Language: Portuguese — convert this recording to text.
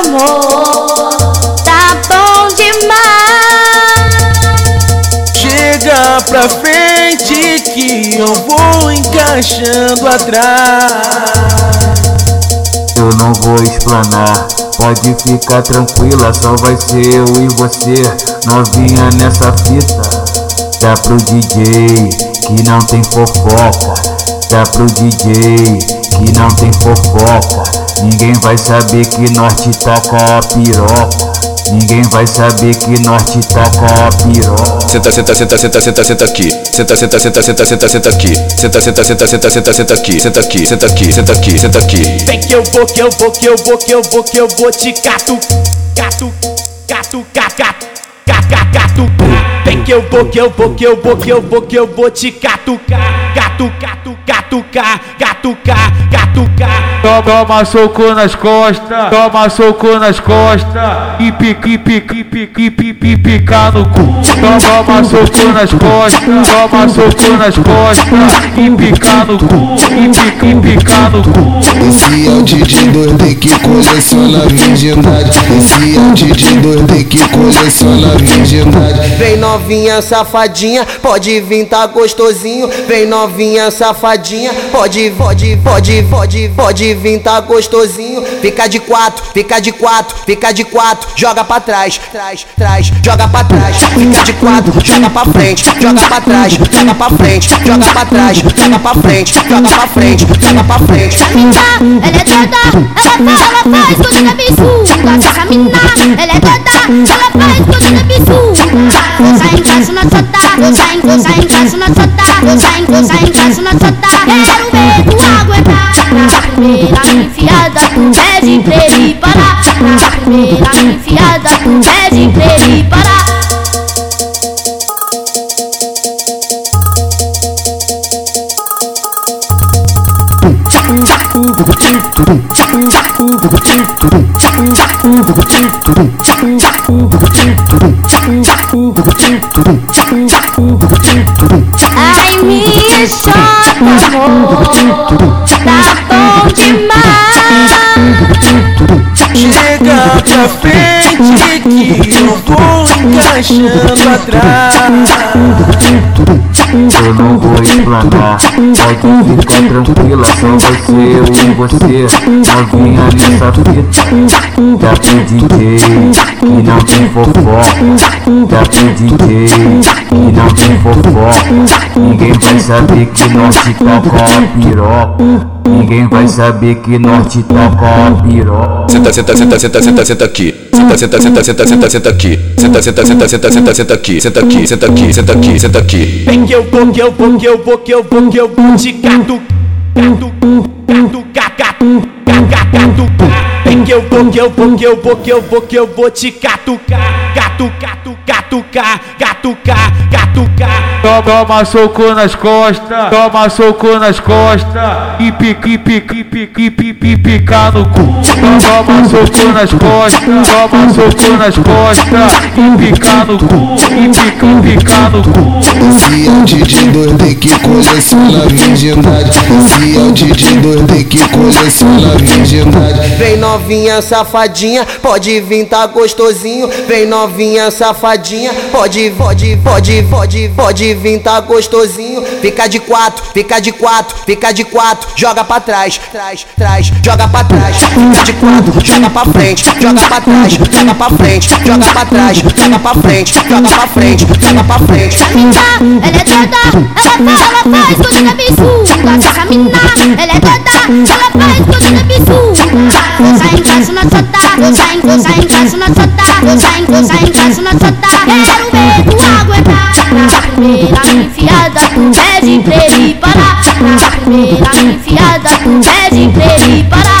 amor, tá bom demais. Chega pra frente que eu vou encaixando atrás. Eu não vou explanar, pode ficar tranquila, só vai ser eu e você, novinha nessa fita. Dá pro DJ que não tem fofoca, dá pro DJ que não tem fofoca. Ninguém vai saber que nós te taca a piroca. Ninguém vai saber que nós te taca a piroca. Senta, senta, senta, senta, senta, senta aqui. Senta, senta, senta, senta, senta, senta aqui. Senta, senta, senta, senta, senta, senta aqui. Senta aqui, senta aqui, senta aqui, senta aqui. Vem que eu vou, que eu vou, que eu vou, que eu vou, que eu vou te cato, cato, cato, cato, cato, cato, cato. Vem que eu vou, que eu vou, que eu vou, que eu vou, que eu vou te gato, gato, gato, gato, gato. Toma soco nas costas, toma soco nas costas e pica, e pica, e pica, e pica, e pica no cu. Toma soco nas costas, toma soco nas costas e pica no cu, e pica, e pica no cu. Esse é o DJ 2D que coleciona virgindade. Esse é o DJ 2D que coleciona virgindade. Vem novinha safadinha, pode vir tá gostosinho. Vem novinha safadinha, pode, pode, pode, pode, pode vir tá gostosinho. Fica de quatro, fica de quatro, fica de quatro, joga pra trás, trás, trás, joga pra trás. Fica de quatro, joga pra frente, joga pra trás, joga pra frente, joga pra trás, joga pra frente, joga pra frente, joga pra frente. Essa mina, ela é toda, ela faz, ela faz tudo na bizuda. Essa mina, ela é toda, ela faz tudo na bizuda. Goza em casa na sota, goza em, goza em casa na sota, goza em, goza em casa na sota. Quero ver tu aguentar. Na primeira enfiada, tu pede pra ele parar. Na primeira enfiada, tu pede pra ele parar. Ai, me chota, amor, tá bom demais. Chega pra frente que eu vou encaixando atrás. Eu não vou explanar, pode ficar tranquila, só vai ser eu e você, novinha nessa fita. Dá pro DJ que não tem fofoca, dá pro DJ que não tem fofoca. Ninguém vai saber que nós te taca a piroca. Ninguém vai saber que nós te taca a piroca. Senta, senta, senta, senta, senta, senta aqui. Senta, senta, senta, senta, senta, senta aqui. Senta, senta, senta, senta, senta, senta aqui. Senta aqui, senta aqui, senta aqui, senta aqui. Vem que eu vou, que eu vou, que eu vou, que eu vou, que eu vou te gato, gato, gato, gato, gato, gato. Vem que eu vou, que eu vou, que eu vou, que eu vou, que eu vou te gato, gato, gato, gato, gato. Toma soco nas costas, toma soco nas costas e pica, e pica, e pica, e pica, e pica no cu. Toma soco nas costas, toma soco nas costas e pica no cu, e pica, e pica no cu. Esse é o DJ 2D que coleciona virgindade. Esse é o DJ 2D que coleciona virgindade. Novinha safadinha, pode vir tá gostosinho. Vem novinha safadinha, pode, pode, pode, pode, pode vir tá gostosinho. Fica de quatro, fica de quatro, fica de quatro, joga pra trás, trás, trás, joga pra trás. Fica de quatro, joga pra frente, joga pra trás, joga pra frente, joga pra trás, joga pra frente, joga pra frente, joga pra frente. Mina, ela é toda, ela faz, ela faz tudo na bizuda. Essa mina, ela é toda, ela faz bizuda. Goza em casa na sota, goza em, goza em casa na sota, goza em, goza em casa na sota. Quero ver tu aguentar. Na primeira enfiada, tu pede pra ele parar. Na primeira enfiada, tu pede pra ele parar.